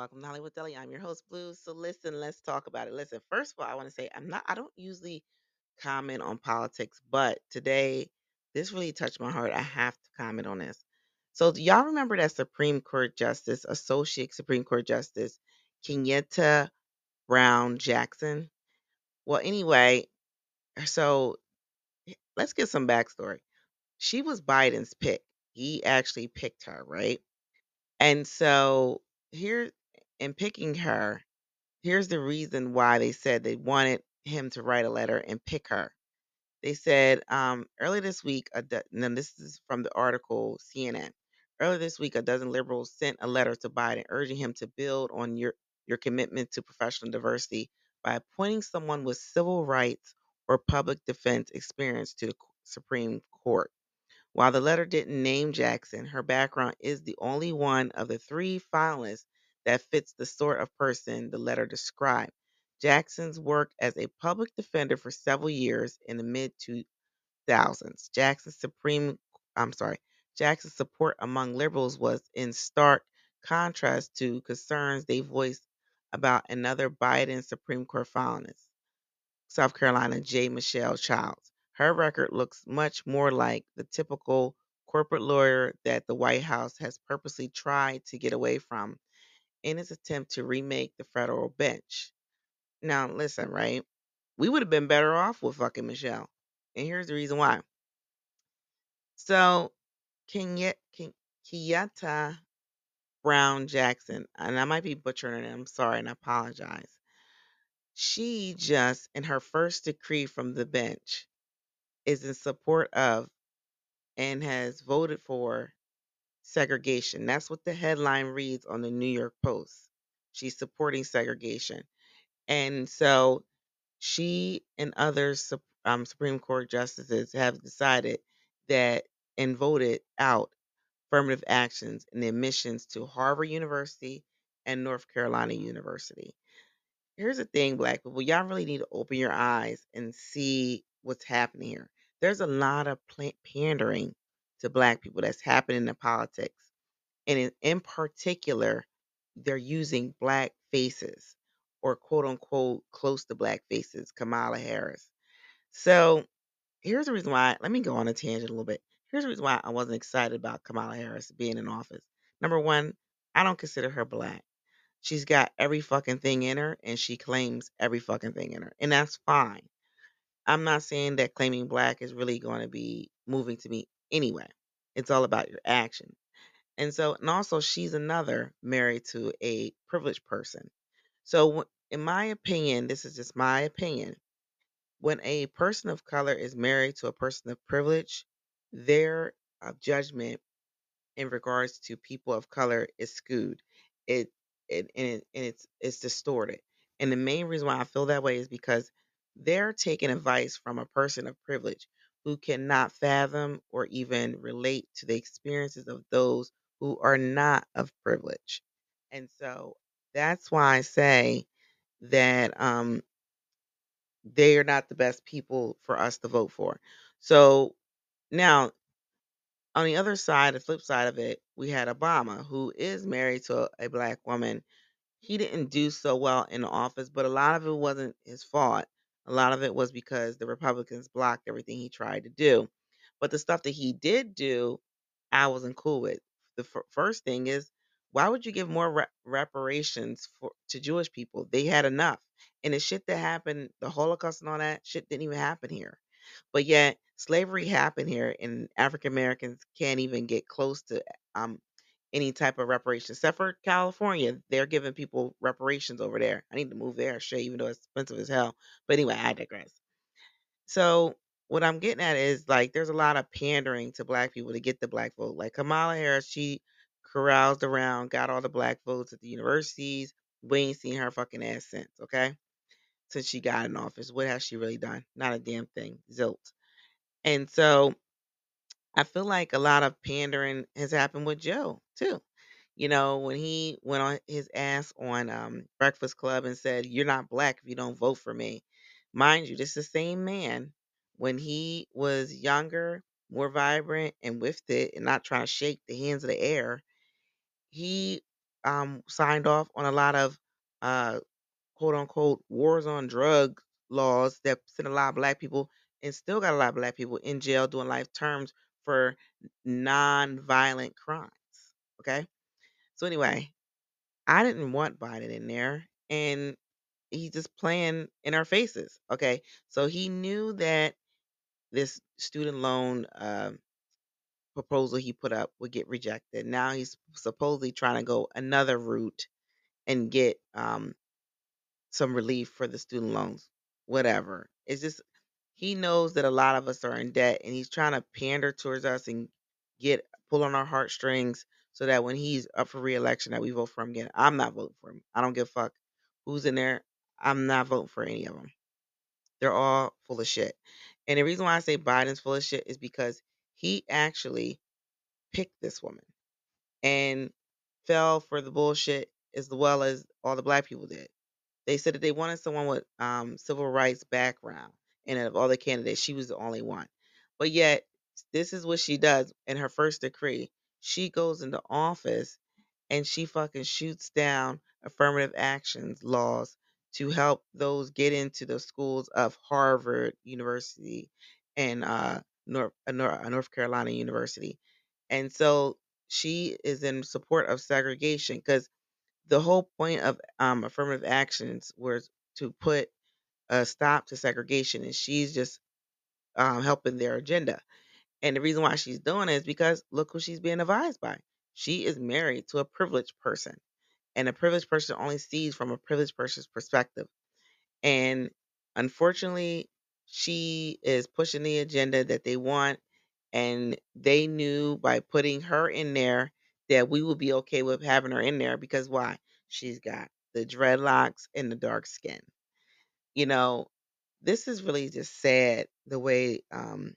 welcome to Hollywood Deli. I'm your host, Bleu. So listen, let's talk about it. Listen, first of all, I want to say I'm not I don't usually comment on politics, but today this really touched my heart. I have to comment on this. So y'all remember that Supreme Court Justice, Associate Supreme Court Justice, Kenyatta Brown Jackson? Well, anyway, uh, so let's get some backstory. She was Biden's pick. He actually picked her, right? And so here in picking her, here's the reason why they said they wanted him to write a letter and pick her. They said um, earlier this week, a do- and this is from the article CNN. Earlier this week, a dozen liberals sent a letter to Biden urging him to build on your your commitment to professional diversity by appointing someone with civil rights or public defense experience to the Supreme Court. While the letter didn't name Jackson, her background is the only one of the three finalists that fits the sort of person the letter described. Jackson's worked as a public defender for several years in the mid 2000s. Jackson's supreme, I'm sorry, Jackson's support among liberals was in stark contrast to concerns they voiced about another Biden Supreme Court finalist, South Carolina J. Michelle Childs. Her record looks much more like the typical corporate lawyer that the White House has purposely tried to get away from in his attempt to remake the federal bench. Now, listen, right? We would have been better off with fucking Michelle. And here's the reason why. So, Kenya, Ken- Brown Jackson, and I might be butchering it, I'm sorry, and I apologize. She just, in her first decree from the bench, is in support of and has voted for segregation. That's what the headline reads on the New York Post. She's supporting segregation. And so she and other um, Supreme Court justices have decided that and voted out affirmative actions and admissions to Harvard University and North Carolina University. Here's the thing, black people, y'all really need to open your eyes and see what's happening here. There's a lot of pandering to black people that's happening in politics. And in, in particular, they're using black faces or quote unquote close to black faces, Kamala Harris. So here's the reason why. Let me go on a tangent a little bit. Here's the reason why I wasn't excited about Kamala Harris being in office. Number one, I don't consider her black. She's got every fucking thing in her and she claims every fucking thing in her. And that's fine. I'm not saying that claiming black is really going to be moving to me anyway. It's all about your action. And so, and also, she's another married to a privileged person. So, in my opinion, this is just my opinion. When a person of color is married to a person of privilege, their uh, judgment in regards to people of color is skewed. It, it and, it, and it's it's distorted. And the main reason why I feel that way is because they're taking advice from a person of privilege who cannot fathom or even relate to the experiences of those who are not of privilege. And so that's why I say that um, they are not the best people for us to vote for. So now on the other side, the flip side of it, we had Obama, who is married to a, black woman. He didn't do so well in office, but a lot of it wasn't his fault. A lot of it was because the Republicans blocked everything he tried to do. But the stuff that he did do, I wasn't cool with. The fir- first thing is, why would you give more re- reparations for to Jewish people? They had enough, and the shit that happened, the Holocaust and all that shit, didn't even happen here. But yet slavery happened here, and African Americans can't even get close to um any type of reparations, except for California. They're giving people reparations over there. I need to move there, shit, even though it's expensive as hell. But anyway, I digress. So what I'm getting at is like there's a lot of pandering to black people to get the black vote. Like Kamala Harris, she caroused around, got all the black votes at the universities. We ain't seen her fucking ass since, okay? Since she got in office. What has she really done? Not a damn thing. Zilt. And so I feel like a lot of pandering has happened with Joe too. You know, when he went on his ass on um, Breakfast Club and said, "You're not black if you don't vote for me." Mind you, this is the same man when he was younger, more vibrant, and with it, and not trying to shake the hands of the air. He um, signed off on a lot of uh, quote unquote wars on drug laws that sent a lot of black people and still got a lot of black people in jail doing life terms for non-violent crimes. Okay. So anyway, I didn't want Biden in there and he's just playing in our faces. Okay. So he knew that this student loan um proposal he put up would get rejected. Now he's supposedly trying to go another route and get um some relief for the student loans, whatever. It's just he knows that a lot of us are in debt and he's trying to pander towards us and get pull on our heartstrings so that when he's up for reelection that we vote for him again. I'm not voting for him. I don't give a fuck who's in there. I'm not voting for any of them. They're all full of shit. And the reason why I say Biden's full of shit is because he actually picked this woman and fell for the bullshit as well as all the black people did. They said that they wanted someone with um, civil rights background, and of all the candidates, she was the only one. But yet, this is what she does in her first decree. She goes into office and she fucking shoots down affirmative actions laws to help those get into the schools of Harvard University and uh, North, uh, uh, North Carolina University. And so she is in support of segregation because the whole point of um, affirmative actions was to put a stop to segregation, and she's just um, helping their agenda. And the reason why she's doing it is because look who she's being advised by. She is married to a privileged person, and a privileged person only sees from a privileged person's perspective. And unfortunately, she is pushing the agenda that they want, and they knew by putting her in there that we would be okay with having her in there because why? She's got the dreadlocks and the dark skin. You know, this is really just sad the way um,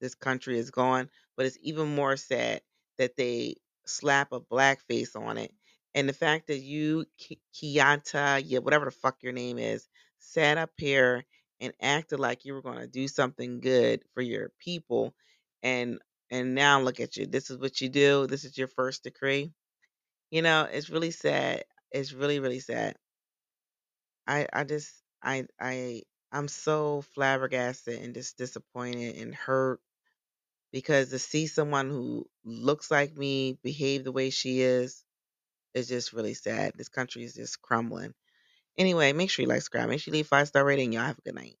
this country is going, but it's even more sad that they slap a black face on it. And the fact that you, Ki- Kianta, yeah, whatever the fuck your name is, sat up here and acted like you were going to do something good for your people, and and now look at you. This is what you do. This is your first decree. You know, it's really sad. It's really really sad. I I just I I I'm so flabbergasted and just disappointed and hurt because to see someone who looks like me behave the way she is is just really sad. This country is just crumbling. Anyway, make sure you like, subscribe, make sure you leave five star rating. Y'all have a good night.